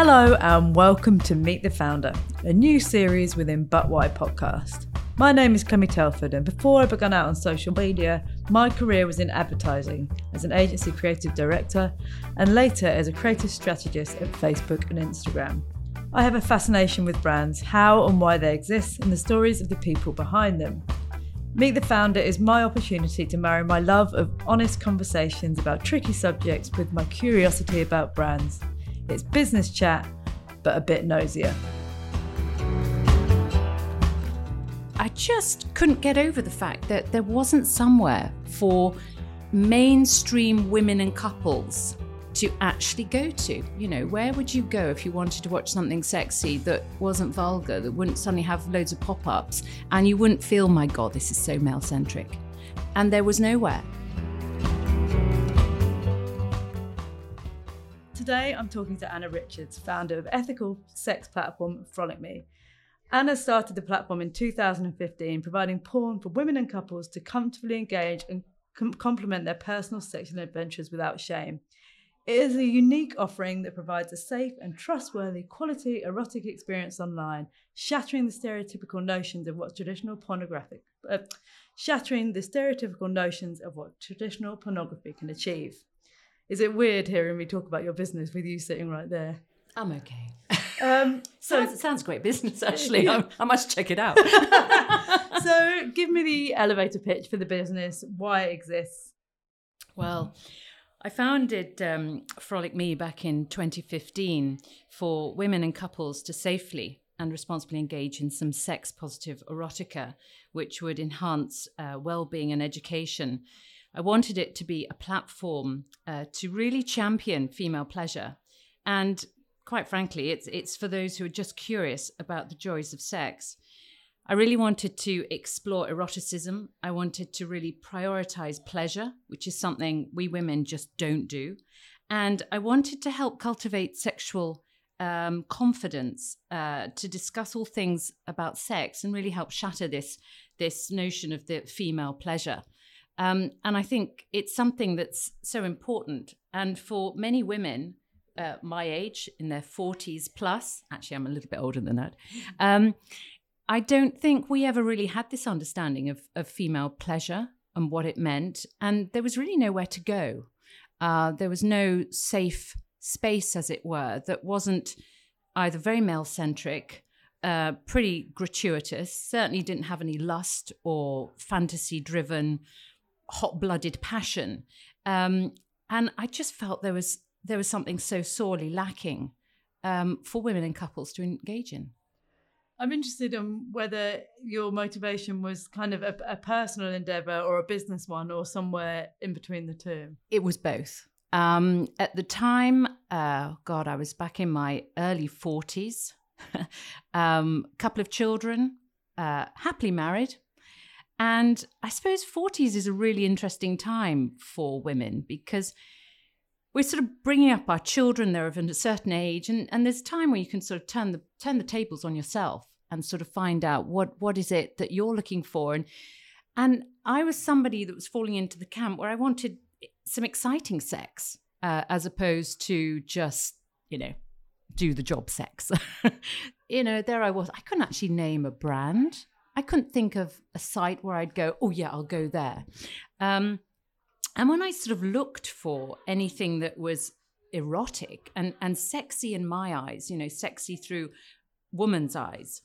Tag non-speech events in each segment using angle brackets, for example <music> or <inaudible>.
Hello and welcome to Meet the Founder, a new series within But Why podcast. My name is Clemmie Telford, and before I began out on social media, my career was in advertising as an agency creative director and later as a creative strategist at Facebook and Instagram. I have a fascination with brands, how and why they exist, and the stories of the people behind them. Meet the Founder is my opportunity to marry my love of honest conversations about tricky subjects with my curiosity about brands. It's business chat, but a bit nosier. I just couldn't get over the fact that there wasn't somewhere for mainstream women and couples to actually go to. You know, where would you go if you wanted to watch something sexy that wasn't vulgar, that wouldn't suddenly have loads of pop ups, and you wouldn't feel, my God, this is so male centric? And there was nowhere. Today, I'm talking to Anna Richards, founder of ethical sex platform Frolic Me. Anna started the platform in 2015, providing porn for women and couples to comfortably engage and com- complement their personal sexual adventures without shame. It is a unique offering that provides a safe and trustworthy quality erotic experience online, shattering the stereotypical notions of what traditional pornographic, uh, shattering the stereotypical notions of what traditional pornography can achieve. Is it weird hearing me talk about your business with you sitting right there? I'm okay. Um, <laughs> so it sounds great business, actually. Yeah. I, I must check it out. <laughs> so give me the elevator pitch for the business, why it exists. Well, I founded um, Frolic Me back in 2015 for women and couples to safely and responsibly engage in some sex positive erotica, which would enhance uh, well being and education. I wanted it to be a platform uh, to really champion female pleasure. And quite frankly, it's, it's for those who are just curious about the joys of sex. I really wanted to explore eroticism. I wanted to really prioritize pleasure, which is something we women just don't do. And I wanted to help cultivate sexual um, confidence uh, to discuss all things about sex and really help shatter this, this notion of the female pleasure. Um, and I think it's something that's so important. And for many women, uh, my age, in their 40s plus, actually, I'm a little bit older than that, um, I don't think we ever really had this understanding of, of female pleasure and what it meant. And there was really nowhere to go. Uh, there was no safe space, as it were, that wasn't either very male centric, uh, pretty gratuitous, certainly didn't have any lust or fantasy driven, hot blooded passion. Um, and I just felt there was there was something so sorely lacking um, for women and couples to engage in. I'm interested in whether your motivation was kind of a, a personal endeavor or a business one or somewhere in between the two. It was both. Um, at the time, uh, God, I was back in my early 40s, a <laughs> um, couple of children, uh, happily married. And I suppose 40s is a really interesting time for women because we're sort of bringing up our children they're of a certain age and, and there's time where you can sort of turn the turn the tables on yourself and sort of find out what what is it that you're looking for. And and I was somebody that was falling into the camp where I wanted some exciting sex uh, as opposed to just you know do the job sex. <laughs> You know there I was I couldn't actually name a brand I couldn't think of a site where I'd go oh yeah I'll go there um, and when I sort of looked for anything that was erotic and, and sexy in my eyes, you know, sexy through woman's eyes,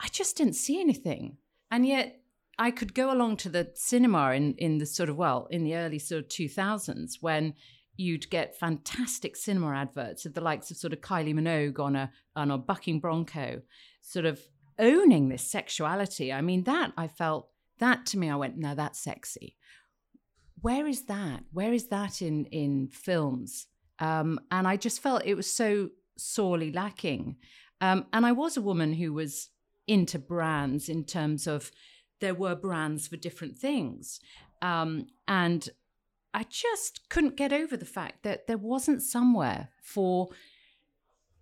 I just didn't see anything. And yet I could go along to the cinema in, in the sort of, well, in the early sort of 2000s when you'd get fantastic cinema adverts of the likes of sort of Kylie Minogue on a, on a bucking bronco, sort of owning this sexuality. I mean, that I felt, that to me, I went, no, that's sexy where is that? Where is that in in films? Um, and I just felt it was so sorely lacking. Um, and I was a woman who was into brands in terms of there were brands for different things, um, and I just couldn't get over the fact that there wasn't somewhere for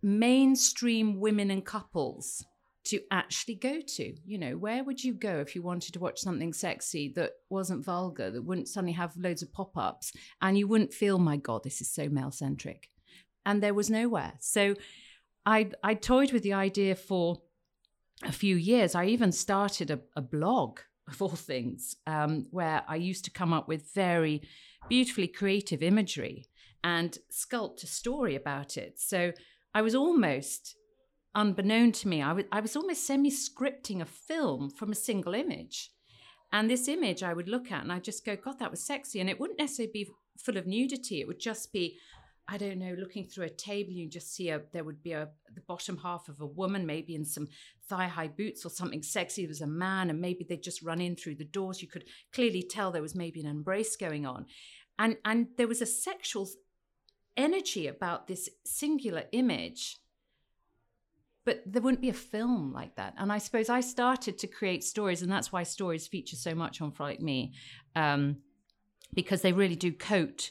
mainstream women and couples to actually go to. You know, where would you go if you wanted to watch something sexy that wasn't vulgar, that wouldn't suddenly have loads of pop ups, and you wouldn't feel, my God, this is so male centric? And there was nowhere. So I I toyed with the idea for a few years. I even started a, a blog of all things, um, where I used to come up with very beautifully creative imagery and sculpt a story about it. So I was almost unbeknown to me, I was, I was almost semi scripting a film from a single image. And this image I would look at and I'd just go, God, that was sexy. And it wouldn't necessarily be full of nudity. It would just be, I don't know, looking through a table, you just see a, there would be a, the bottom half of a woman, maybe in some thigh high boots or something sexy. There was a man, and maybe they'd just run in through the doors. You could clearly tell there was maybe an embrace going on. And, and there was a sexual energy about this singular image but there wouldn't be a film like that. And I suppose I started to create stories, and that's why stories feature so much on Frolic Me, um, because they really do coat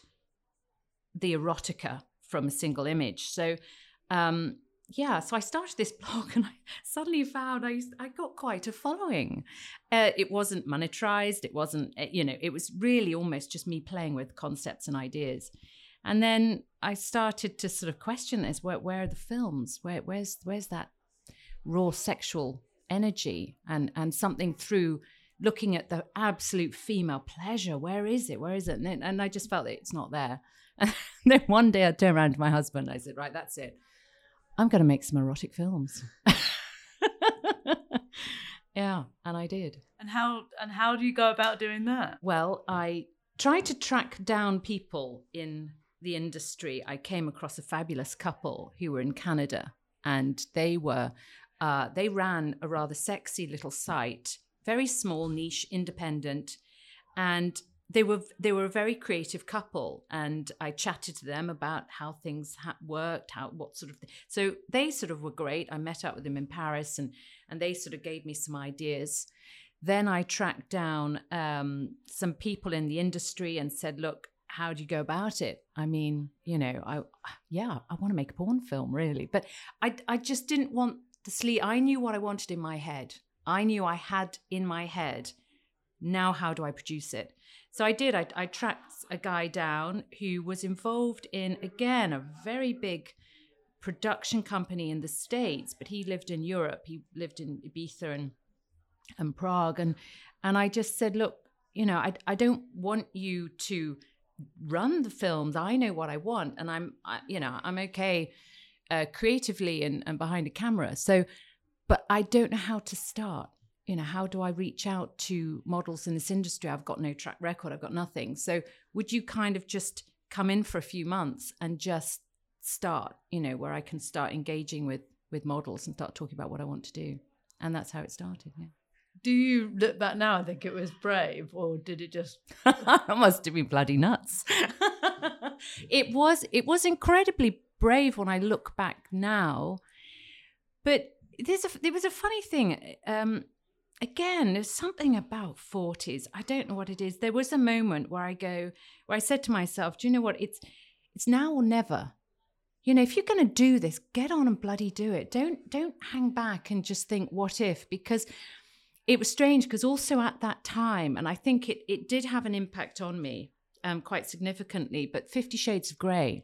the erotica from a single image. So, um, yeah, so I started this <laughs> blog, and I suddenly found I I got quite a following. Uh, it wasn't monetized. It wasn't, uh, you know, it was really almost just me playing with concepts and ideas. And then I started to sort of question this: where, where are the films? Where, where's where's that raw sexual energy and and something through looking at the absolute female pleasure? Where is it? Where is it? And, then, and I just felt that it's not there. <laughs> And then one day I turned around to my husband. And I said, "Right, that's it. I'm going to make some erotic films." <laughs> yeah, and I did. And how and how do you go about doing that? Well, I try to track down people in the industry, I came across a fabulous couple who were in Canada, and they were uh, they ran a rather sexy little site, very small, niche, independent, and they were they were a very creative couple. And I chatted to them about how things ha- worked, how what sort of th- so they sort of were great. I met up with them in Paris, and and they sort of gave me some ideas. Then I tracked down um, some people in the industry and said, look, how do you go about it? I mean, you know, I yeah, I want to make a porn film, really, but I I just didn't want the sleep. I knew what I wanted in my head. I knew I had in my head. Now, how do I produce it? So I did. I, I tracked a guy down who was involved in again a very big production company in the states, but he lived in Europe. He lived in Ibiza and and Prague, and and I just said, look, you know, I I don't want you to run the films. I know what I want, and I'm, I, you know, I'm okay uh, creatively and, and behind a camera. So, but I don't know how to start. You know, how do I reach out to models in this industry? I've got no track record. I've got nothing. So, would you kind of just come in for a few months and just start? You know, where I can start engaging with with models and start talking about what I want to do. And that's how it started. Yeah do you look back now and think it was brave, or did it just? <laughs> I must have been bloody nuts. <laughs> it was. It was incredibly brave when I look back now, but there's a there was a funny thing. Um, again, there's something about 40s. I don't know what it is. There was a moment where I go, where I said to myself, do you know what? It's it's now or never. You know, if you're going to do this, get on and bloody do it. Don't don't hang back and just think what if because it was strange because also at that time, and I think it, it did have an impact on me um, quite significantly, but Fifty Shades of Grey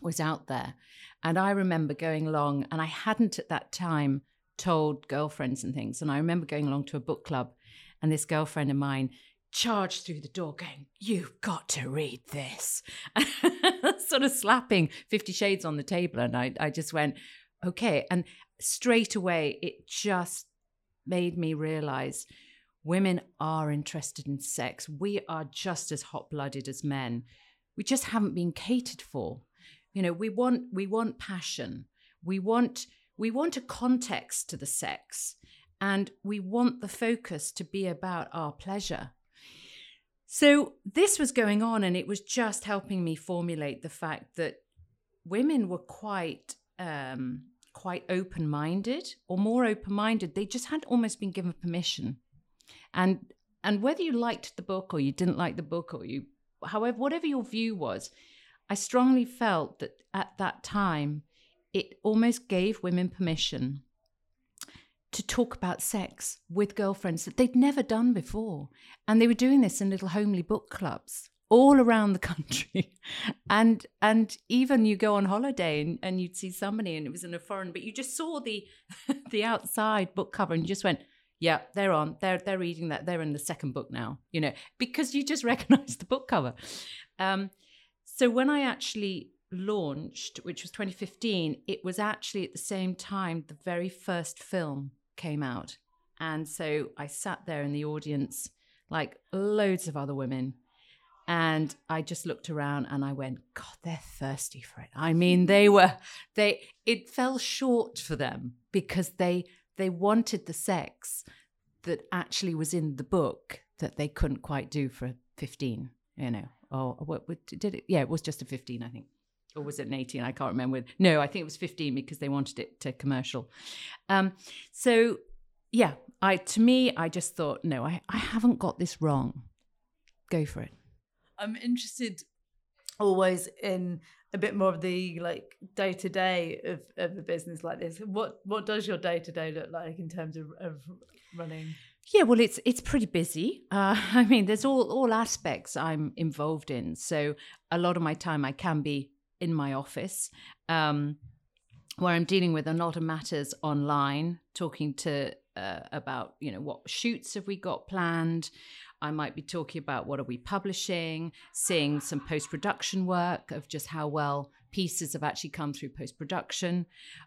was out there. And I remember going along, and I hadn't at that time told girlfriends and things. And I remember going along to a book club, and this girlfriend of mine charged through the door going, You've got to read this. <laughs> sort of slapping Fifty Shades on the table. And I, I just went, Okay. And straight away, it just made me realize women are interested in sex. We are just as hot blooded as men. We just haven't been catered for. You know, we want we want passion. We want we want a context to the sex and we want the focus to be about our pleasure. So this was going on and it was just helping me formulate the fact that women were quite um, quite open minded or more open minded. They just had almost been given permission. And and whether you liked the book or you didn't like the book or you however whatever your view was, I strongly felt that at that time it almost gave women permission to talk about sex with girlfriends that they'd never done before. And they were doing this in little homely book clubs all around the country. <laughs> And and even you go on holiday and, and you'd see somebody and it was in a foreign but you just saw the <laughs> the outside book cover and you just went yeah they're on. They're they're reading that. They're in the second book now you know because you just <laughs> recognize the book cover. Um so when i actually launched which was 2015 it was actually at the same time the very first film came out. And so i sat there in the audience like loads of other women and I just looked around and I went, God, they're thirsty for it. I mean, they were they it fell short for them because they they wanted the sex that actually was in the book that they couldn't quite do for 15, you know. Or what, what did it? Yeah, it was just a 15, I think. Or was it an 18? I can't remember. No, I think it was 15 because they wanted it to commercial. Um, so yeah, I to me, I just thought, no, I, I haven't got this wrong. Go for it. I'm interested always in a bit more of the like day to day of of a business like this. What what does your day to day look like in terms of, of running? Yeah, well, it's it's pretty busy. Uh, <laughs> I mean, there's all all aspects I'm involved in. So a lot of my time I can be in my office, um, where I'm dealing with a lot of matters online, talking to uh, about you know what shoots have we got planned I might be talking about what are we publishing, seeing some post production work of just how well pieces have actually come through post production.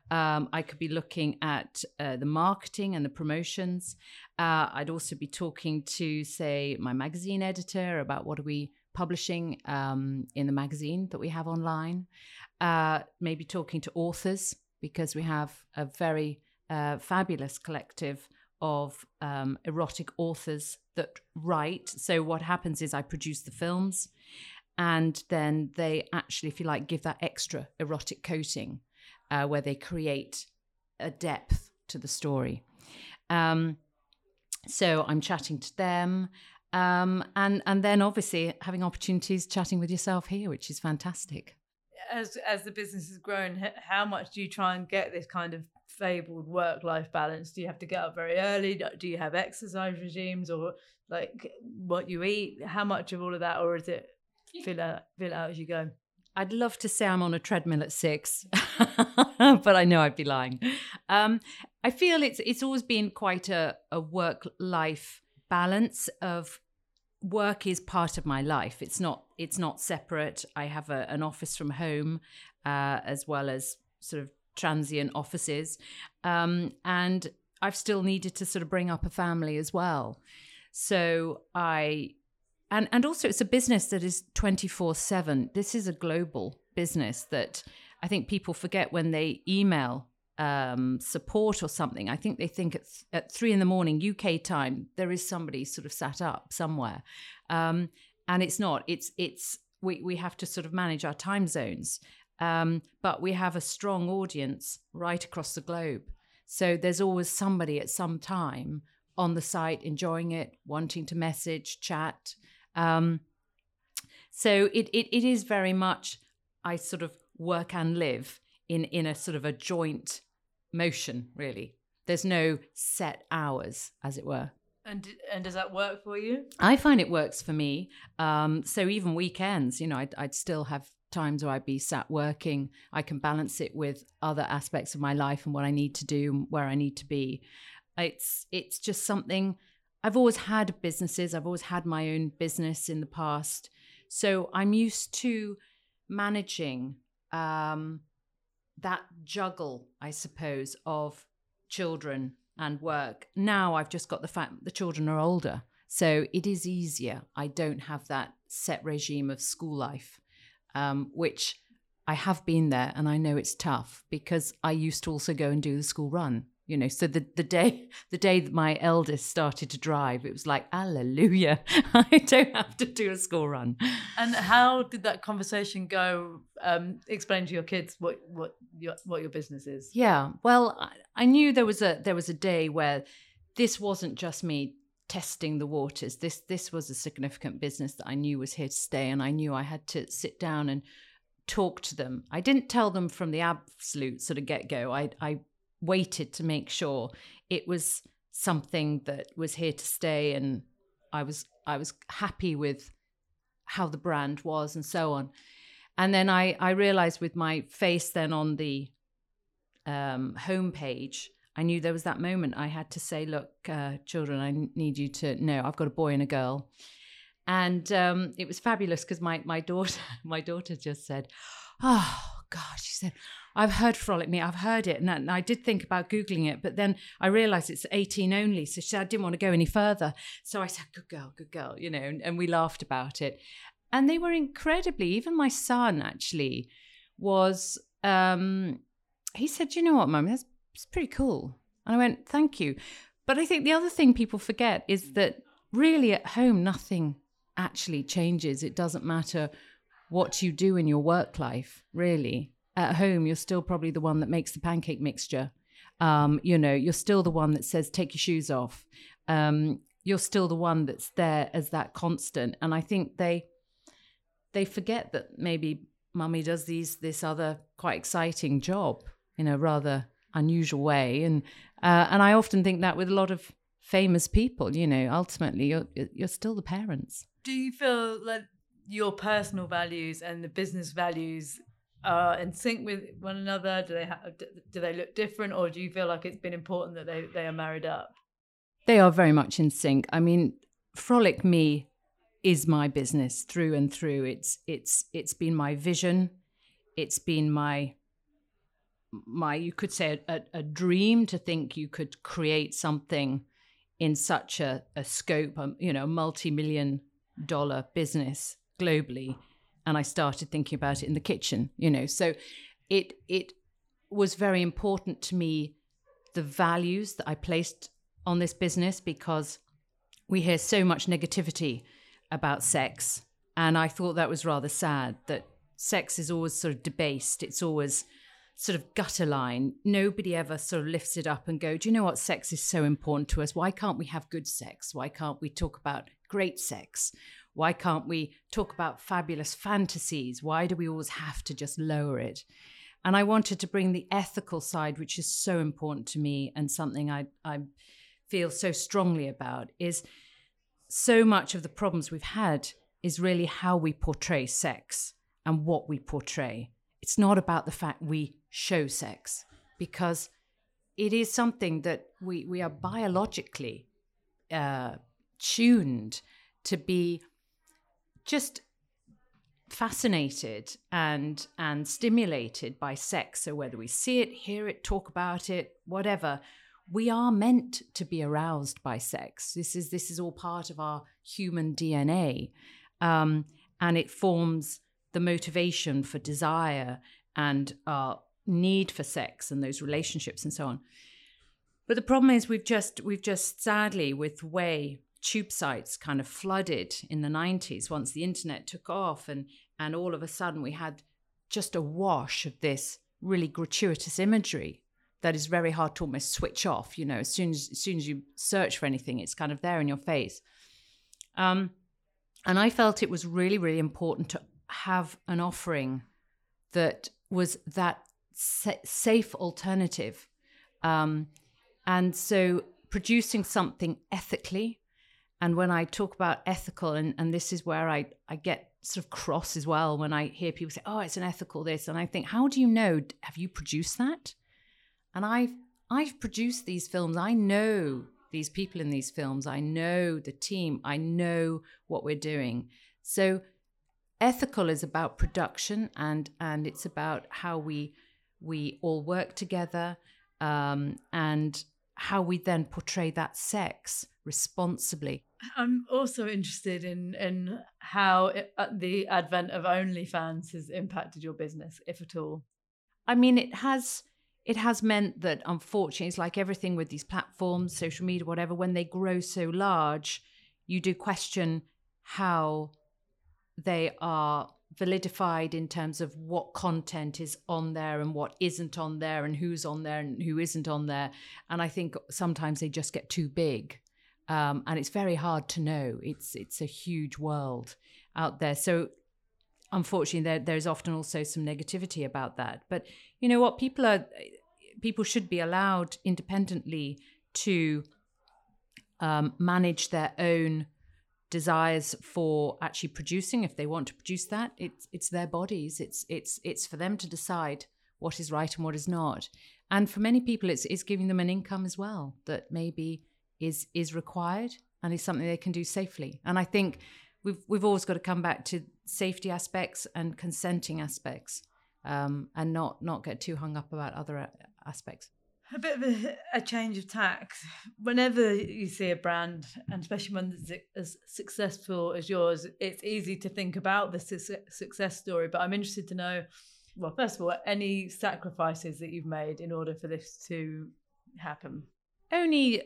Um, I could be looking at uh, the marketing and the promotions. Uh, I'd also be talking to, say, my magazine editor about what are we publishing um, in the magazine that we have online. Uh, maybe talking to authors because we have a very uh, fabulous collective of um, erotic authors that write. So what happens is I produce the films, and then they actually, if you like, give that extra erotic coating, uh, where they create a depth to the story. Um, so I'm chatting to them. Um, and and then obviously having opportunities chatting with yourself here, which is fantastic. As as the business has grown, how much do you try and get this kind of fabled work life balance? Do you have to get up very early? Do you have exercise regimes or like what you eat? How much of all of that, or is it fill out, fill out as you go? I'd love to say I'm on a treadmill at six, <laughs> but I know I'd be lying. Um, I feel it's it's always been quite a, a work life balance of work is part of my life. It's not it's not separate. I have a, an office from home uh, as well as sort of transient offices. Um, and I've still needed to sort of bring up a family as well. So I, and, and also it's a business that is 24 7. This is a global business that I think people forget when they email um, support or something. I think they think at, th- at three in the morning UK time there is somebody sort of sat up somewhere, um, and it's not. It's it's we we have to sort of manage our time zones, um, but we have a strong audience right across the globe. So there's always somebody at some time on the site enjoying it, wanting to message, chat. Um, so it, it it is very much I sort of work and live in in a sort of a joint motion. Really, there's no set hours, as it were. And and does that work for you? I find it works for me. Um, so even weekends, you know, I'd, I'd still have times where I'd be sat working, I can balance it with other aspects of my life and what I need to do and where I need to be. It's it's just something I've always had businesses, I've always had my own business in the past. So I'm used to managing um, that juggle, I suppose, of children and work. Now I've just got the fact the children are older. So it is easier. I don't have that set regime of school life um, which I have been there and I know it's tough because I used to also go and do the school run. You know, so the, the day <laughs> the day that my eldest started to drive, it was like, Hallelujah, <laughs> I don't have to do a school run. And how did that conversation go? Um, explain to your kids what what your what your business is. Yeah, well, I, I knew there was a there was a day where this wasn't just me testing the waters. This this was a significant business that I knew was here to stay, and I knew I had to sit down and talk to them. I didn't tell them from the absolute sort of get go. I I waited to make sure it was something that was here to stay, and I was I was happy with how the brand was and so on. And then I, I realized with my face then on the um, homepage, I knew there was that moment I had to say, look, uh, children, I need you to know I've got a boy and a girl. And um, it was fabulous because my, my daughter, <laughs> my daughter just said, oh, God, she said, I've heard Frolic Me, I've heard it. And I, and I, did think about Googling it, but then I realized it's 18 only. So she said, I didn't want to go any further. So I said, good girl, good girl, you know, and, and we laughed about it. And they were incredibly, even my son actually was, um, he said, you know what, mum, that's, that's pretty cool. And I went, thank you. But I think the other thing people forget is that really at home, nothing actually changes. It doesn't matter what you do in your work life, really. At home, you're still probably the one that makes the pancake mixture. Um, you know, you're still the one that says, take your shoes off. Um, you're still the one that's there as that constant. And I think they they forget that maybe mummy does these this other quite exciting job in a rather unusual way. And uh, and I often think that with a lot of famous people, you know, ultimately you're you're still the parents. Do you feel that your personal values and the business values are in sync with one another? Do they have, do they look different, or do you feel like it's been important that they they are married up? They are very much in sync. I mean, Frolic Me is my business through and through. It's it's it's been my vision. It's been my my you could say a, a dream to think you could create something in such a, a scope, um, you know, multi-million dollar business globally and I started thinking about it in the kitchen, you know. So it it was very important to me the values that I placed on this business because we hear so much negativity about sex and I thought that was rather sad that sex is always sort of debased. It's always sort of gutter line. Nobody ever sort of lifts it up and go, do you know what? Sex is so important to us. Why can't we have good sex? Why can't we talk about great sex? Why can't we talk about fabulous fantasies? Why do we always have to just lower it? And I wanted to bring the ethical side, which is so important to me and something I, I feel so strongly about, is so much of the problems we've had is really how we portray sex and what we portray. It's not about the fact we show sex because it is something that we, we are biologically uh, tuned to be just fascinated and and stimulated by sex. So whether we see it hear it talk about it whatever we are meant to be aroused by sex. This is this is all part of our human dna um, and it forms the motivation for desire and our need for sex and those relationships and so on. But the problem is we've just we've just sadly with way tube sites kind of flooded in the 90s once the internet took off and and all of a sudden we had just a wash of this really gratuitous imagery that is very hard to almost switch off you know as soon as, as soon as you search for anything it's kind of there in your face. Um, and i felt it was really really important to have an offering that was that sa- safe alternative um, and so producing something ethically and when I talk about ethical, and, and this is where I, I get sort of cross as well when I hear people say, oh, it's an ethical this. And I think, how do you know? Have you produced that? And I've I've produced these films. I know these people in these films. I know the team. I know what we're doing. So ethical is about production and and it's about how we we all work together um, and how we then portray that sex responsibly. I'm also interested in in how it, uh, the advent of OnlyFans has impacted your business, if at all. I mean, it has. It has meant that, unfortunately, it's like everything with these platforms, social media, whatever. When they grow so large, you do question how they are validified in terms of what content is on there and what isn't on there and who's on there and who isn't on there. And I think sometimes they just get too big. Um, and it's very hard to know. It's it's a huge world out there. So unfortunately, there, there's often also some negativity about that. But you know what? People are people should be allowed independently to um, manage their own desires for actually producing if they want to produce that it's it's their bodies. It's it's it's for them to decide what is right and what is not. And for many people it's it's giving them an income as well that maybe is is required and is something they can do safely. And i think we've we've always got to come back to safety aspects and consenting aspects um, and not not get too hung up about other aspects a bit of a, a, change of tack. Whenever you see a brand, and especially one that's as successful as yours, it's easy to think about the su- success story. But I'm interested to know, well, first of all, any sacrifices that you've made in order for this to happen. Only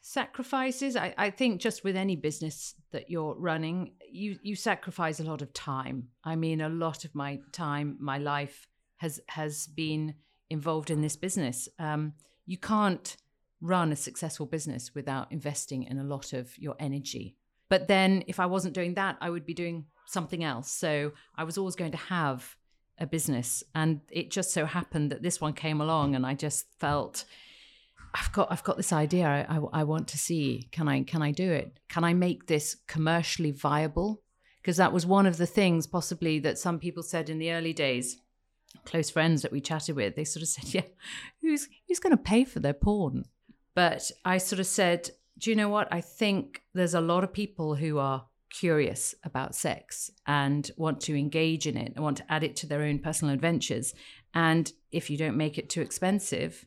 sacrifices. I, I think just with any business that you're running, you you sacrifice a lot of time. I mean, a lot of my time, my life has has been involved in this business. Um, you can't run a successful business without investing in a lot of your energy. But then, if I wasn't doing that, I would be doing something else. So I was always going to have a business, and it just so happened that this one came along, and I just felt. I've got I've got this idea I, I, I want to see can I can I do it can I make this commercially viable because that was one of the things possibly that some people said in the early days close friends that we chatted with, they sort of <laughs> said, "Yeah, who's who's going to pay for their porn?" But I sort of said, "Do you know what? I think there's a lot of people who are curious about sex and want to engage in it and want to add it to their own personal adventures. And if you don't make it too expensive,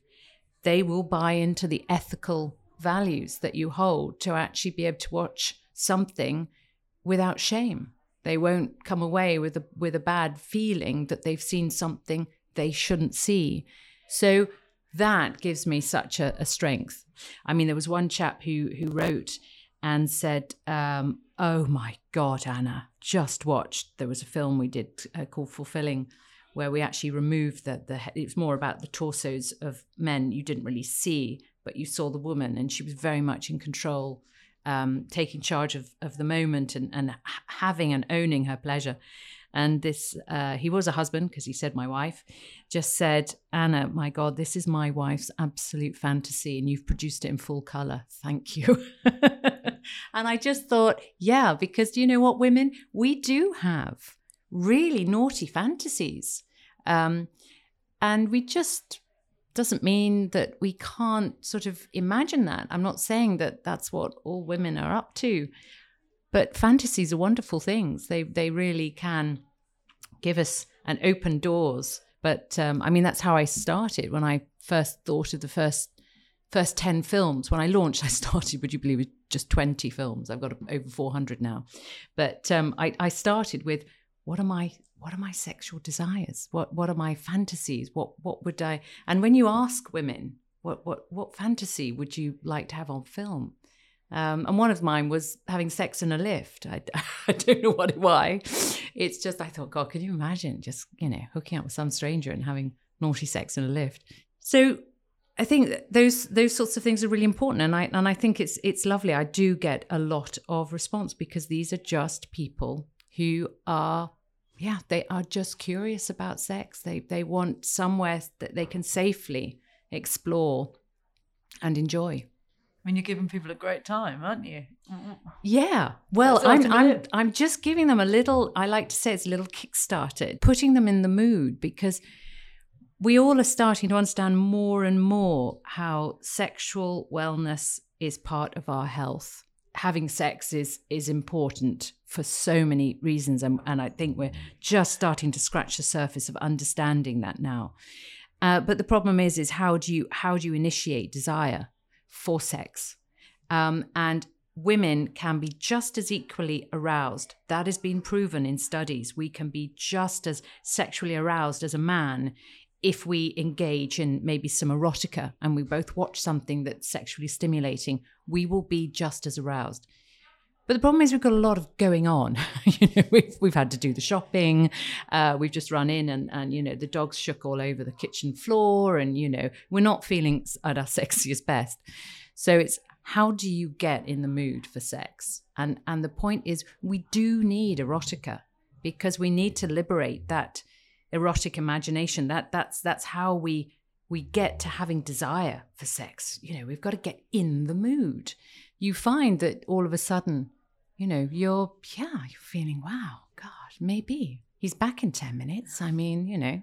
they will buy into the ethical values that you hold to actually be able to watch something without shame." They won't come away with a with a bad feeling that they've seen something they shouldn't see. So that gives me such a, a strength. I mean, there was one chap who who wrote and said, um, "Oh my God, Anna, just watched. There was a film we did uh, called Fulfilling." Where we actually removed the, the it's more about the torsos of men you didn't really see, but you saw the woman, and she was very much in control um, taking charge of, of the moment and, and having and owning her pleasure. And this, uh, he was a husband because he said my wife, just said, Anna, my God, this is my wife's absolute fantasy, and you've produced it in full color. Thank you. <laughs> and I just thought, yeah, because do you know what, women? We do have really naughty fantasies. Um, and we just doesn't mean that we can't sort of imagine that. I'm not saying that that's what all women are up to, but fantasies are wonderful things. They they really can give us and open doors. But um, I mean, that's how I started when I first thought of the first first 10 films when i launched <laughs> i started would you believe with just 20 films i've got over 400 now but um, I, I started with what am my what are my sexual desires? What what are my fantasies? What what would I? And when you ask women, what what what fantasy would you like to have on film? Um, and one of mine was having sex in a lift. I, <laughs> I don't know what why. It's just I thought, God, can you imagine just you know hooking up with some stranger and having naughty sex in a lift? So I think those those sorts of things are really important, and I and I think it's it's lovely. I do get a lot of response because these are just people who are yeah, they are just curious about sex. They they want somewhere that they can safely explore and enjoy. I mean, you're giving people a great time, aren't you? Yeah. Well, I'm I'm I'm just giving them a little. I like to say it's a little kickstarter, putting them in the mood because we all are starting to understand more and more how sexual wellness is part of our health having sex is is important for so many reasons and, and i think we're just starting to scratch the surface of understanding that now. Uh, but the problem is is how do you how do you initiate desire for sex? Um, and women can be just as equally aroused. That has been proven in studies. We can be just as sexually aroused as a man if we engage in maybe some erotica and we both watch something that's sexually stimulating, we will be just as aroused. But the problem is we've got a lot of going on. <laughs> you know, we've, we've had to do the shopping. Uh, we've just run in and, and, you know, the dogs shook all over the kitchen floor and, you know, we're not feeling at our <laughs> sexiest best. So it's how do you get in the mood for sex? And, and the point is we do need erotica because we need to liberate that – erotic imagination. That that's that's how we we get to having desire for sex. You know, we've got to get in the mood. You find that all of a sudden you know, you're, yeah, you're feeling, wow, God, maybe he's back in 10 minutes. I mean, you know,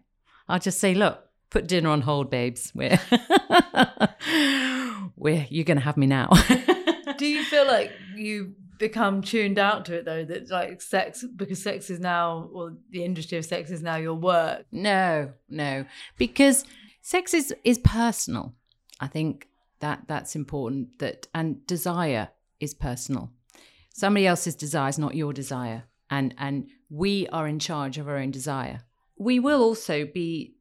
I'll just say, look, put dinner on hold, babes. We're, <laughs> we're you're to have me now. <laughs> Do you feel like you become tuned out to it though? That like sex, because sex is now, or the industry of sex is now your work. No, no, because sex is is personal. I think that that's important. That and desire is personal. Somebody else's desire is not your desire, and and we are in charge of our own desire. We will also be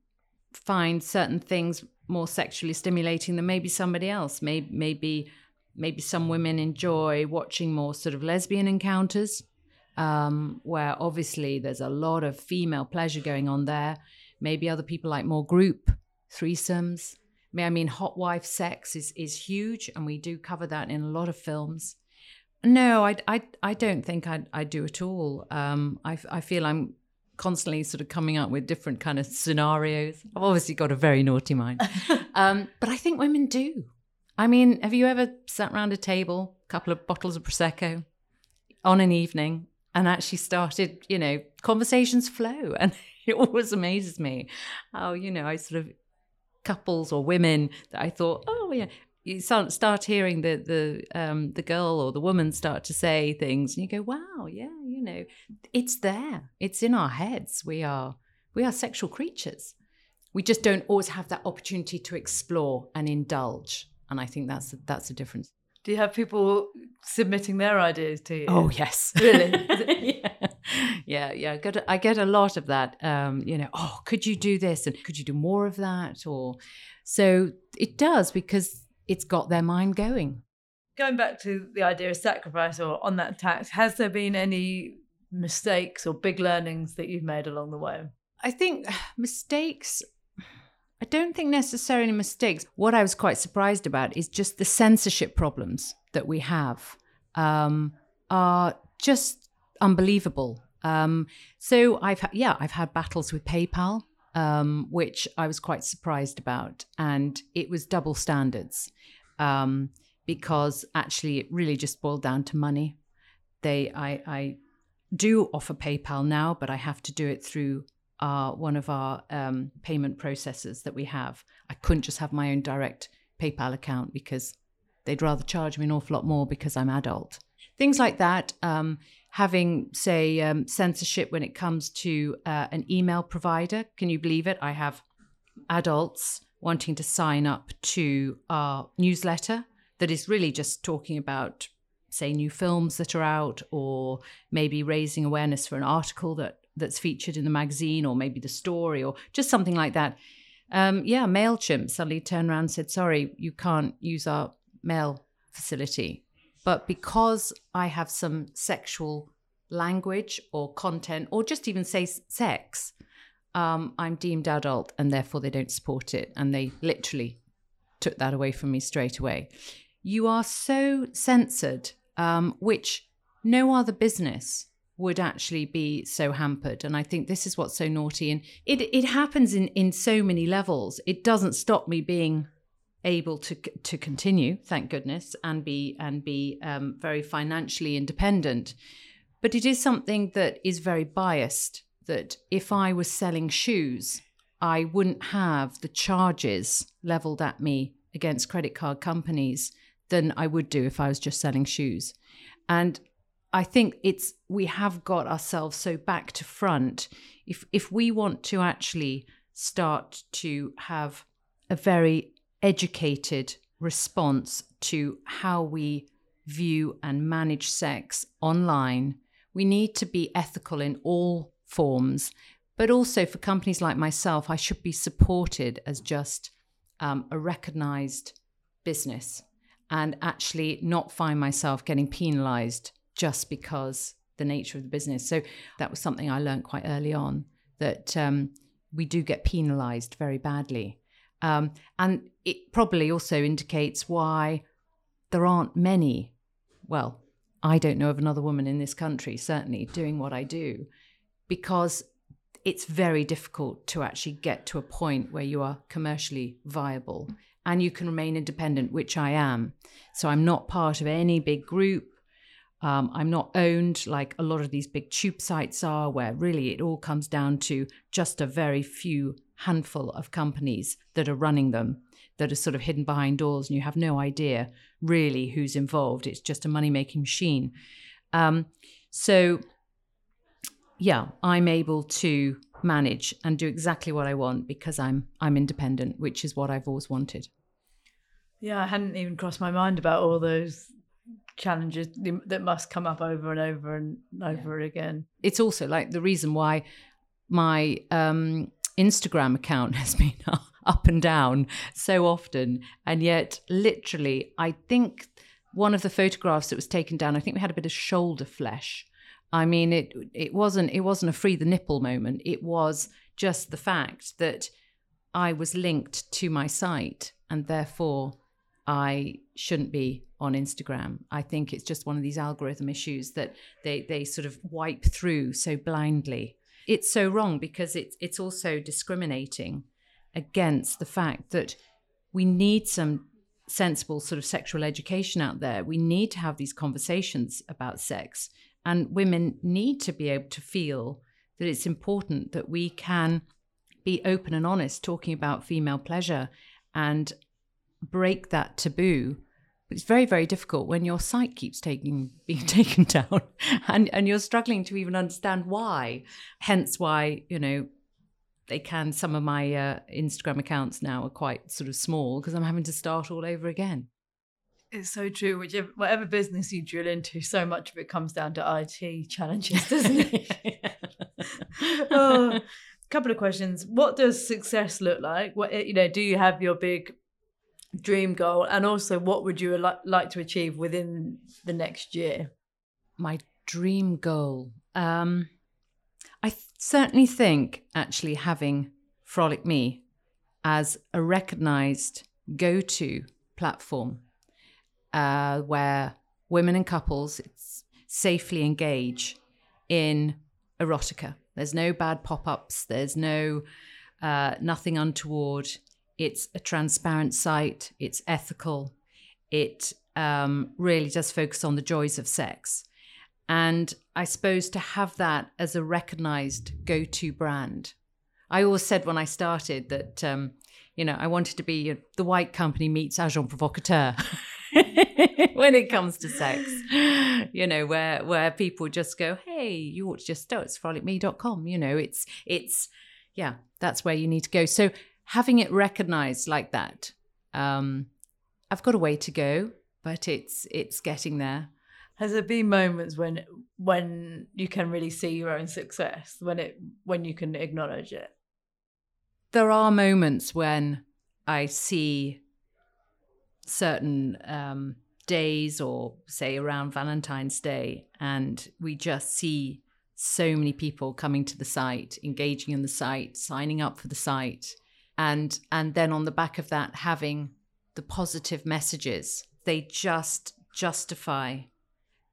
find certain things more sexually stimulating than maybe somebody else. Maybe maybe maybe some women enjoy watching more sort of lesbian encounters, um, where obviously there's a lot of female pleasure going on there. Maybe other people like more group threesomes. May I mean, hot wife sex is is huge, and we do cover that in a lot of films. No, I, I, I don't think I, I do at all. Um, I, I feel I'm constantly sort of coming up with different kind of scenarios. I've obviously got a very naughty mind, <laughs> um, but I think women do. I mean, have you ever sat around a table, a couple of bottles of prosecco, on an evening, and actually started, you know, conversations flow, <laughs> and it always amazes me how you know I sort of couples or women that I thought, oh yeah, you start hearing the the um, the girl or the woman start to say things, and you go, "Wow, yeah, you know, it's there. It's in our heads. We are we are sexual creatures. We just don't always have that opportunity to explore and indulge. And I think that's that's a difference. Do you have people submitting their ideas to you? Oh yes, <laughs> really? <laughs> yeah. yeah, yeah. I get, a, I get a lot of that. Um, you know, oh, could you do this and could you do more of that? Or so it does because it's got their mind going. Going back to the idea of sacrifice or on that tax, has there been any mistakes or big learnings that you've made along the way? I think <sighs> mistakes, I don't think necessarily mistakes. What I was quite surprised about is just the censorship problems that we have um, are just unbelievable. Um, so I've yeah I've had battles with PayPal um, which I was quite surprised about. And it was double standards um, because actually it really just boiled down to money. They, I, I do offer PayPal now, but I have to do it through our, one of our um, payment processors that we have. I couldn't just have my own direct PayPal account because they'd rather charge me an awful lot more because I'm adult. Things like that. Um, having, say, um, censorship when it comes to uh, an email provider. Can you believe it? I have adults wanting to sign up to our newsletter that is really just talking about, say, new films that are out, or maybe raising awareness for an article that that's featured in the magazine, or maybe the story, or just something like that. Um, yeah, Mailchimp suddenly turned around and said, "Sorry, you can't use our mail facility." But because I have some sexual language or content, or just even say sex, um, I'm deemed adult and therefore they don't support it. And they literally took that away from me straight away. You are so censored, um, which no other business would actually be so hampered. And I think this is what's so naughty. And it, it happens in, in so many levels. It doesn't stop me being able to to continue, thank goodness, and be and be um, very financially independent. But it is something that is very biased. That if I was selling shoes, I wouldn't have the charges leveled at me against credit card companies than I would do if I was just selling shoes. And I think it's we have got ourselves so back to front. If if we want to actually start to have a very educated response to how we view and manage sex online. We need to be ethical in all forms, but also for companies like myself, I should be supported as just um, a recognized business and actually not find myself getting penalized just because the nature of the business. So that was something I learned quite early on that um, we do get penalized very badly. Um, and it probably also indicates why there aren't many, well, I don't know of another woman in this country, certainly, doing what I do, because it's very difficult to actually get to a point where you are commercially viable and you can remain independent, which I am. So I'm not part of any big group. Um, I'm not owned like a lot of these big tube sites are, where really it all comes down to just a very few handful of companies that are running them, that are sort of hidden behind doors, and you have no idea really who's involved. It's just a money making machine. Um, so, yeah, I'm able to manage and do exactly what I want because I'm I'm independent, which is what I've always wanted. Yeah, I hadn't even crossed my mind about all those challenges that must come up over and over and over yeah. again. It's also like the reason why my um, Instagram account <laughs> has been up and down so often, and yet literally, I think one of the photographs that was taken down, I think we had a bit of shoulder flesh. I mean, it it wasn't it wasn't a free the nipple moment. It was just the fact that I was linked to my site, and therefore I shouldn't be on Instagram. I think it's just one of these algorithm issues that they they sort of wipe through so blindly. It's so wrong because it's it's also discriminating against the fact that we need some sensible sort of sexual education out there. We need to have these conversations about sex and women need to be able to feel that it's important that we can be open and honest talking about female pleasure and break that taboo it's very very difficult when your site keeps taking <laughs> being taken down and and you're struggling to even understand why. Hence why you know they can some of my uh, instagram accounts now are quite sort of small because i'm having to start all over again. It's so true whichever whatever business you drill into so much of it comes down to it challenges doesn't it? <laughs> Oh, couple of questions. What does success look like? What you know do you have your big dream goal? And also what would you li- like to achieve within the next year? My dream goal um i th- certainly think actually having frolic me as a recognized go-to platform uh, where women and couples safely engage in erotica. There's no bad pop-ups. There's no uh, nothing untoward it's a transparent site, it's ethical, it um, really does focus on the joys of sex. And I suppose to have that as a recognized go to brand. I always said when I started that, um, you know, I wanted to be the white company meets agent provocateur. <laughs> when it comes to sex, you know, where where people just go, hey, you ought to just go. It's frolicme.com. You know, it's it's yeah, that's where you need to go. So having it recognized like that, um, I've got a way to go, but it's it's getting there. Has there been moments when when you can really see your own success, when it when you can acknowledge it? There are moments when I see certain um, days, or say around Valentine's Day, and we just see so many people coming to the site, engaging in the site, signing up for the site, and and then on the back of that having the positive messages they just justify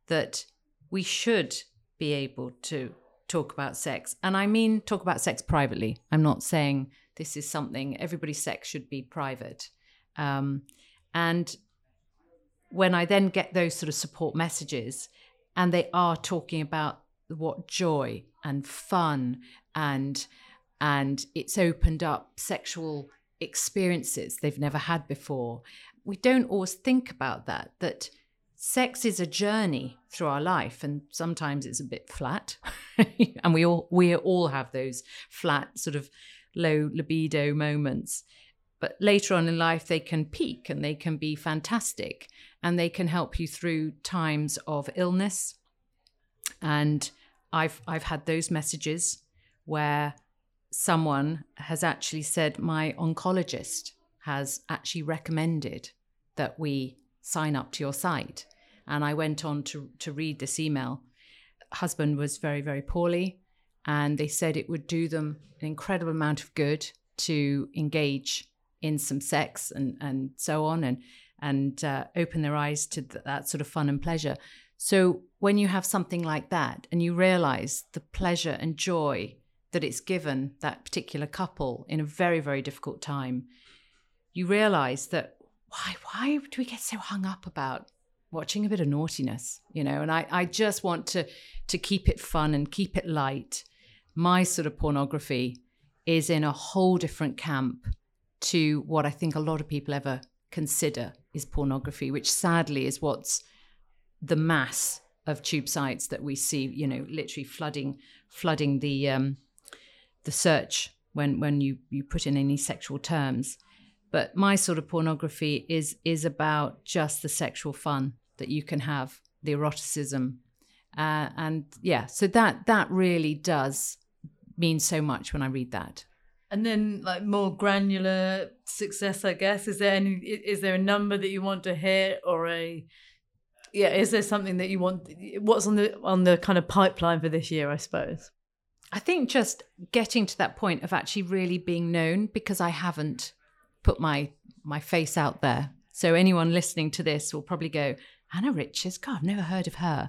that we should be able to talk about sex. And i mean talk about sex privately. I'm not saying this is something everybody's sex should be private. Um, and when i then get those sort of support messages and they are talking about what joy and fun and and it's opened up sexual experiences they've never had before. We don't always think about that, that sex is a journey through our life and sometimes it's a bit flat. <laughs> and we all we all have those flat sort of low libido moments. But later on in life they can peak and they can be fantastic and they can help you through times of illness. And I've I've had those messages where someone has actually said my oncologist has actually recommended that we sign up to your site. And I went on to, to read this email. Husband was very, very poorly, and they said it would do them an incredible amount of good to engage in some sex and, and so on and, and uh, open their eyes to th- that sort of fun and pleasure. So when you have something like that and you realize the pleasure and joy that it's given that particular couple in a very, very difficult time, you realize that why why do we get so hung up about watching a bit of naughtiness, you know, and I, I just want to to keep it fun and keep it light. My sort of pornography is in a whole different camp to what I think a lot of people ever consider is pornography, which sadly is what's the mass of tube sites that we see, you know, literally flooding flooding the um, the search when when you you put in any sexual terms. But my sort of pornography is is about just the sexual fun that you can have, the eroticism, uh, and yeah. So that that really does mean so much when I read that. And then, like more granular success, I guess. Is there any? Is there a number that you want to hit, or a? Yeah, is there something that you want? What's on the on the kind of pipeline for this year? I suppose. I think just getting to that point of actually really being known because I haven't put my my face out there. So anyone listening to this will probably go, Anna Richards, God, I've never heard of her.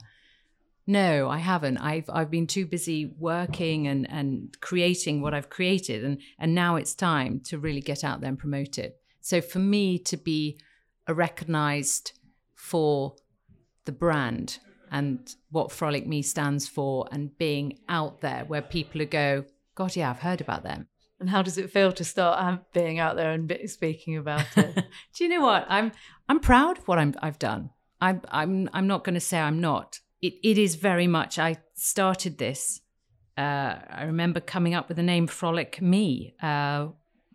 No, I haven't. I've I've been too busy working and and creating what I've created, and and now it's time to really get out there and promote it. So for me to be recognized for the brand and what Frolic Me stands for, and being out there where people go, God, yeah, I've heard about them. And how does it feel to start um, being out there and speaking about it? <laughs> Do you know what? I'm I'm proud of what I'm, I've done. I'm I'm I'm not going to say I'm not it, it is very much. I started this. Uh, I remember coming up with the name Frolic Me uh,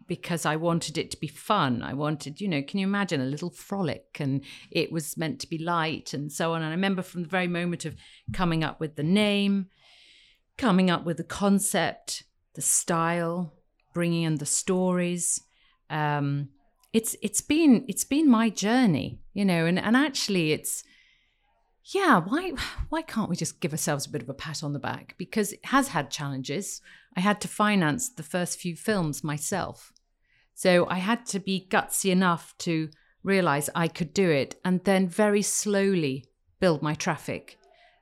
because I wanted it to be fun. I wanted, you know, can you imagine a little frolic? And it was meant to be light and so on. And I remember from the very moment of coming up with the name, coming up with the concept, the style, bringing in the stories. Um, it's it's been it's been my journey, you know, and and actually it's yeah, why why can't we just give ourselves a bit of a pat on the back? Because it has had challenges. I had to finance the first few films myself. So I had to be gutsy enough to realize I could do it and then very slowly build my traffic.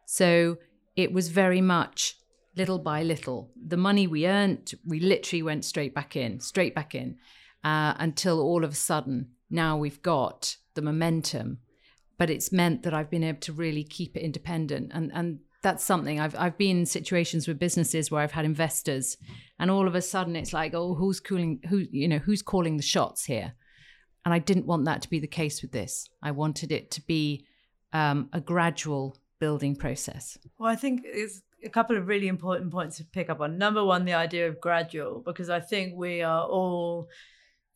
So it was very much little by little. The money we earned, we literally went straight back in, straight back in, uh, until all of a sudden now we've got the momentum but it's meant that I've been able to really keep it independent. And and that's something I've I've been in situations with businesses where I've had investors, and all of a sudden it's like, oh, who's cooling who you know who's calling the shots here? And I didn't want that to be the case with this. I wanted it to be um, a gradual building process. Well, I think it's a couple of really important points to pick up on. Number one, the idea of gradual, because I think we are all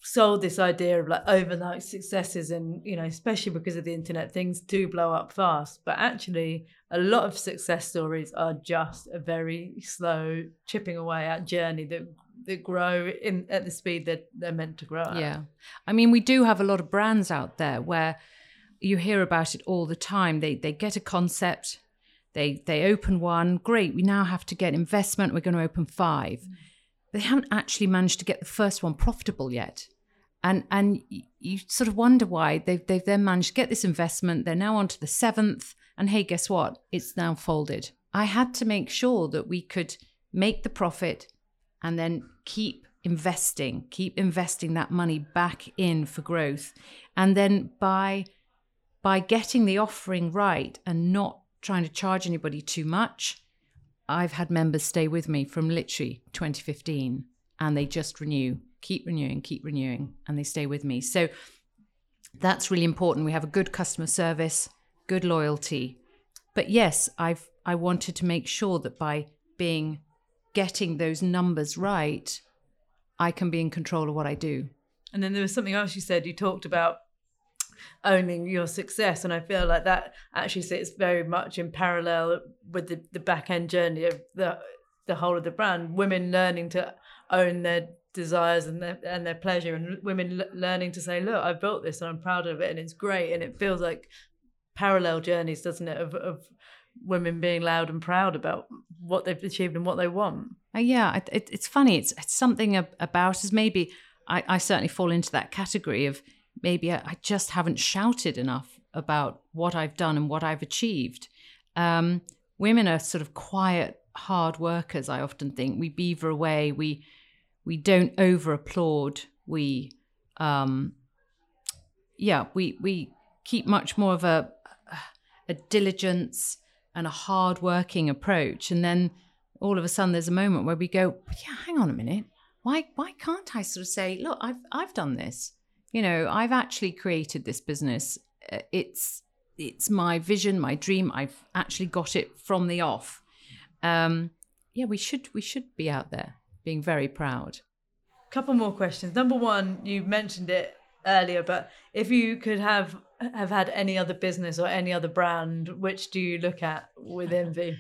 sold this idea of like overnight successes and you know especially because of the internet things do blow up fast. But actually a lot of success stories are just a very slow chipping away at journey that that grow in at the speed that they're meant to grow at. yeah. I mean we do have a lot of brands out there where you hear about it all the time. They they get a concept they they open one. Great we now have to get investment. We're going to open 5 mm they haven't actually managed to get the first one profitable yet. And and you sort of wonder why they've they've then managed to get this investment. They're now on to the seventh, and hey, guess what? It's now folded. I had to make sure that we could make the profit and then keep investing, keep investing that money back in for growth. And then by by getting the offering right and not trying to charge anybody too much, I've had members stay with me from literally 2015 and they just renew, keep renewing, keep renewing, and they stay with me. So that's really important. We have a good customer service, good loyalty. But yes, I've I wanted to make sure that by being getting those numbers right, I can be in control of what I do. And then there was something else you said. You talked about owning your success. And I feel like that actually sits very much in parallel with the, the back end journey of the the whole of the brand. Women learning to own their desires and their and their pleasure, and women l- learning to say, "Look, I built this, and I'm proud of it, and it's great." And it feels like parallel journeys, doesn't it, of of women being loud and proud about what they've achieved and what they want. Uh, yeah, it, it's funny. It's, it's something about us. Maybe I, I certainly fall into that category of maybe I, just haven't shouted enough about what I've done and what I've achieved. Um, women are sort of quiet, hard workers. I often think we beaver away. We we don't over applaud. We um, yeah, we we keep much more of a a diligence and a hard-working approach, and then all of a sudden there's a moment where we go, yeah, hang on a minute, why why can't I sort of say, look, I've I've done this, you know, I've actually created this business. Uh, it's it's my vision, my dream. I've actually got it from the off. Um, yeah, we should we should be out there being very proud. Couple more questions. Number one, you mentioned it earlier, but if you could have have had any other business or any other brand, which do you look at with <laughs> envy?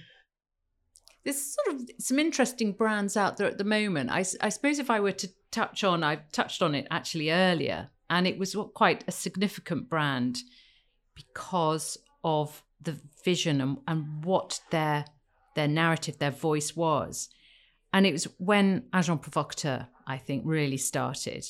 There's sort of some interesting brands out there at the moment. I, I suppose if I were to touch on, I've touched on it actually earlier, and it was quite a significant brand because of the vision and, and what their their narrative, their voice was. And it was when Agent Provocateur, I think, really started.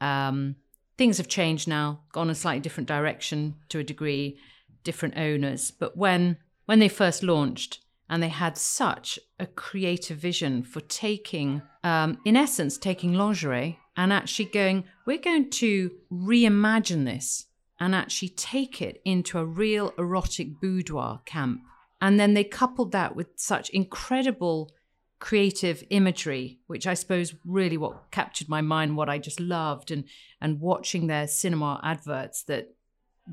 Um, things have changed now, gone a slightly different direction to a degree, different owners. But when when they first launched, and they had such a creative vision for taking, um, in essence, taking lingerie and actually going, we're going to reimagine this and actually take it into a real erotic boudoir camp. And then they coupled that with such incredible creative imagery, which I suppose really what captured my mind, what I just loved, and and watching their cinema adverts that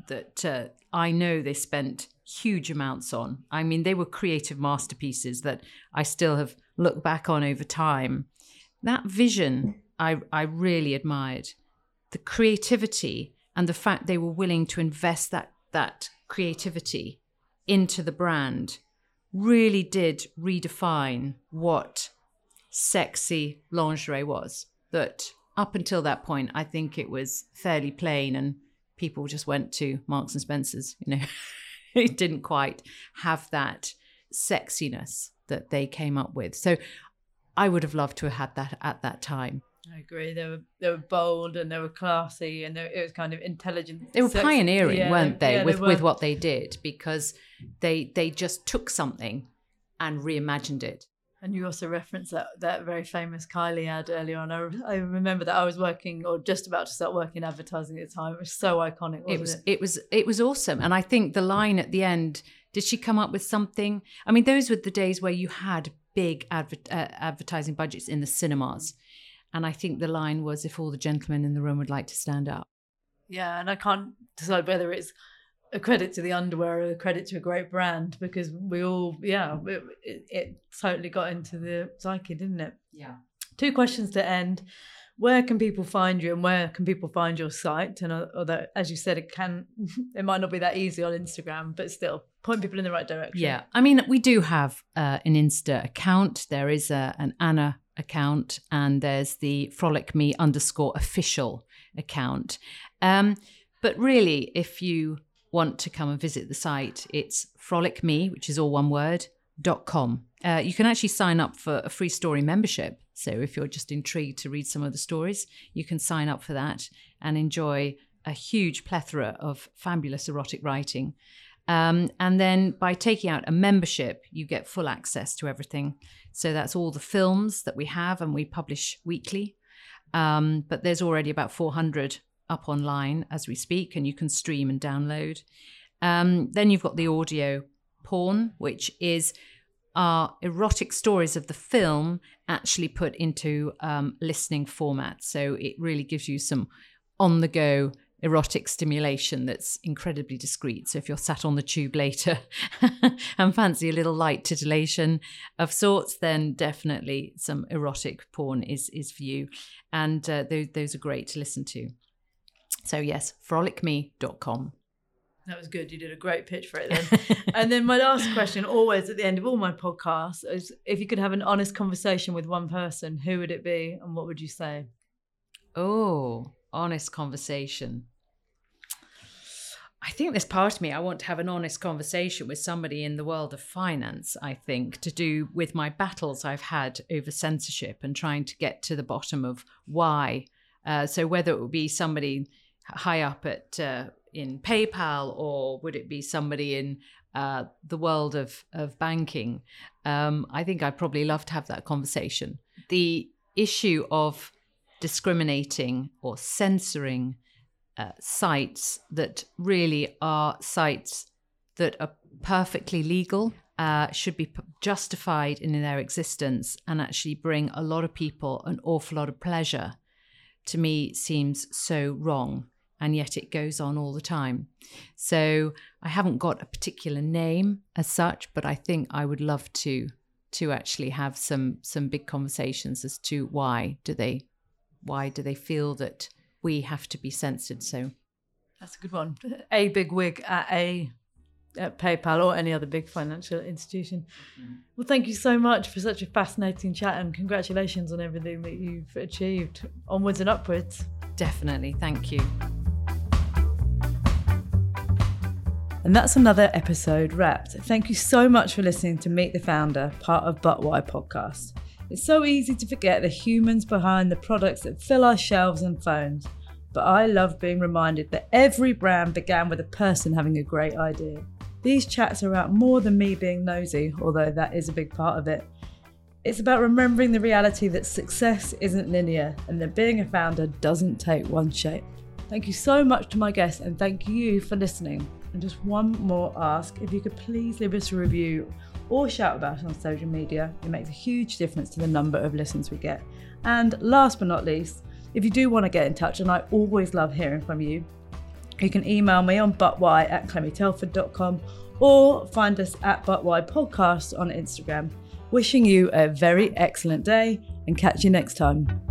that uh, I know they spent huge amounts on. I mean, they were creative masterpieces that I still have looked back on over time. That vision I I really admired. The creativity and the fact they were willing to invest that that creativity into the brand really did redefine what sexy lingerie was. That up until that point, I think it was fairly plain and people just went to Marks and Spencer's, you know. <laughs> it didn't quite have that sexiness that they came up with. So I would have loved to have had that at that time. I agree. They were they were bold and they were classy and they, it was kind of intelligent. They were pioneering, yeah, weren't they, yeah, with they with what they did because they they just took something and reimagined it. And you also referenced that that very famous Kylie ad earlier on. I, I remember that I was working or just about to start working advertising at the time. It was so iconic. it was it? it was it was awesome. And I think the line at the end. Did she come up with something? I mean, those were the days where you had big adver- uh, advertising budgets in the cinemas. And I think the line was, if all the gentlemen in the room would like to stand up. Yeah, and I can't decide whether it's a credit to the underwear or a credit to a great brand because we all, yeah, it, it, it totally got into the psyche, didn't it? Yeah. Two questions to end. Where can people find you, and where can people find your site? And although, as you said, it can, <laughs> it might not be that easy on Instagram, but still, point people in the right direction. Yeah, I mean, we do have uh, an Insta account. There is a, an Anna account and there's the frolic me underscore official account. Um, but really, if you want to come and visit the site, it's frolic me, which is all one word, dot com. Uh, you can actually sign up for a free story membership. So if you're just intrigued to read some of the stories, you can sign up for that and enjoy a huge plethora of fabulous erotic writing. Um, and then by taking out a membership, you get full access to everything. So that's all the films that we have and we publish weekly. Um, but there's already about 400 up online as we speak, and you can stream and download. Um, then you've got the audio porn, which is our erotic stories of the film actually put into um, listening format. So it really gives you some on the go erotic stimulation that's incredibly discreet. So if you're sat on the tube later <laughs> and fancy a little light titillation of sorts, then definitely some erotic porn is is for you. And uh, those, those are great to listen to. So yes, frolicme.com. That was good. You did a great pitch for it then. <laughs> and then my last question, always at the end of all my podcasts, is if you could have an honest conversation with one person, who would it be and what would you say? Oh, honest conversation. I think there's part of me, I want to have an honest conversation with somebody in the world of finance, I think, to do with my battles I've had over censorship and trying to get to the bottom of why. Uh, so, whether it would be somebody high up at uh, in PayPal or would it be somebody in uh, the world of, of banking, um, I think I'd probably love to have that conversation. The issue of discriminating or censoring uh, sites that really are sites that are perfectly legal uh, should be justified in their existence and actually bring a lot of people an awful lot of pleasure. To me seems so wrong and yet it goes on all the time. So i haven't got a particular name as such but i think i would love to to actually have some some big conversations as to why do they why do they feel that we have to be censored so That's a good one. <laughs> A big wig at a at PayPal or any other big financial institution. Mm-hmm. Well, thank you so much for such a fascinating chat and congratulations on everything that you've achieved. Onwards and upwards. definitely thank you And that's another episode wrapped. Thank you so much for listening to Meet the Founder, part of But Why podcast. It's so easy to forget the humans behind the products that fill our shelves and phones. But I love being reminded that every brand began with a person having a great idea. These chats are about more than me being nosy, although that is a big part of it. It's about remembering the reality that success isn't linear and that being a founder doesn't take one shape. Thank you so much to my guests and thank you for listening. And just one more ask if you could please leave us a review or shout about it on social media. It makes a huge difference to the number of listens we get. And last but not least, if you do want to get in touch, and I always love hearing from you, you can email me on butwhy at clemmietelford.com or find us at butwhy podcast on Instagram. Wishing you a very excellent day and catch you next time.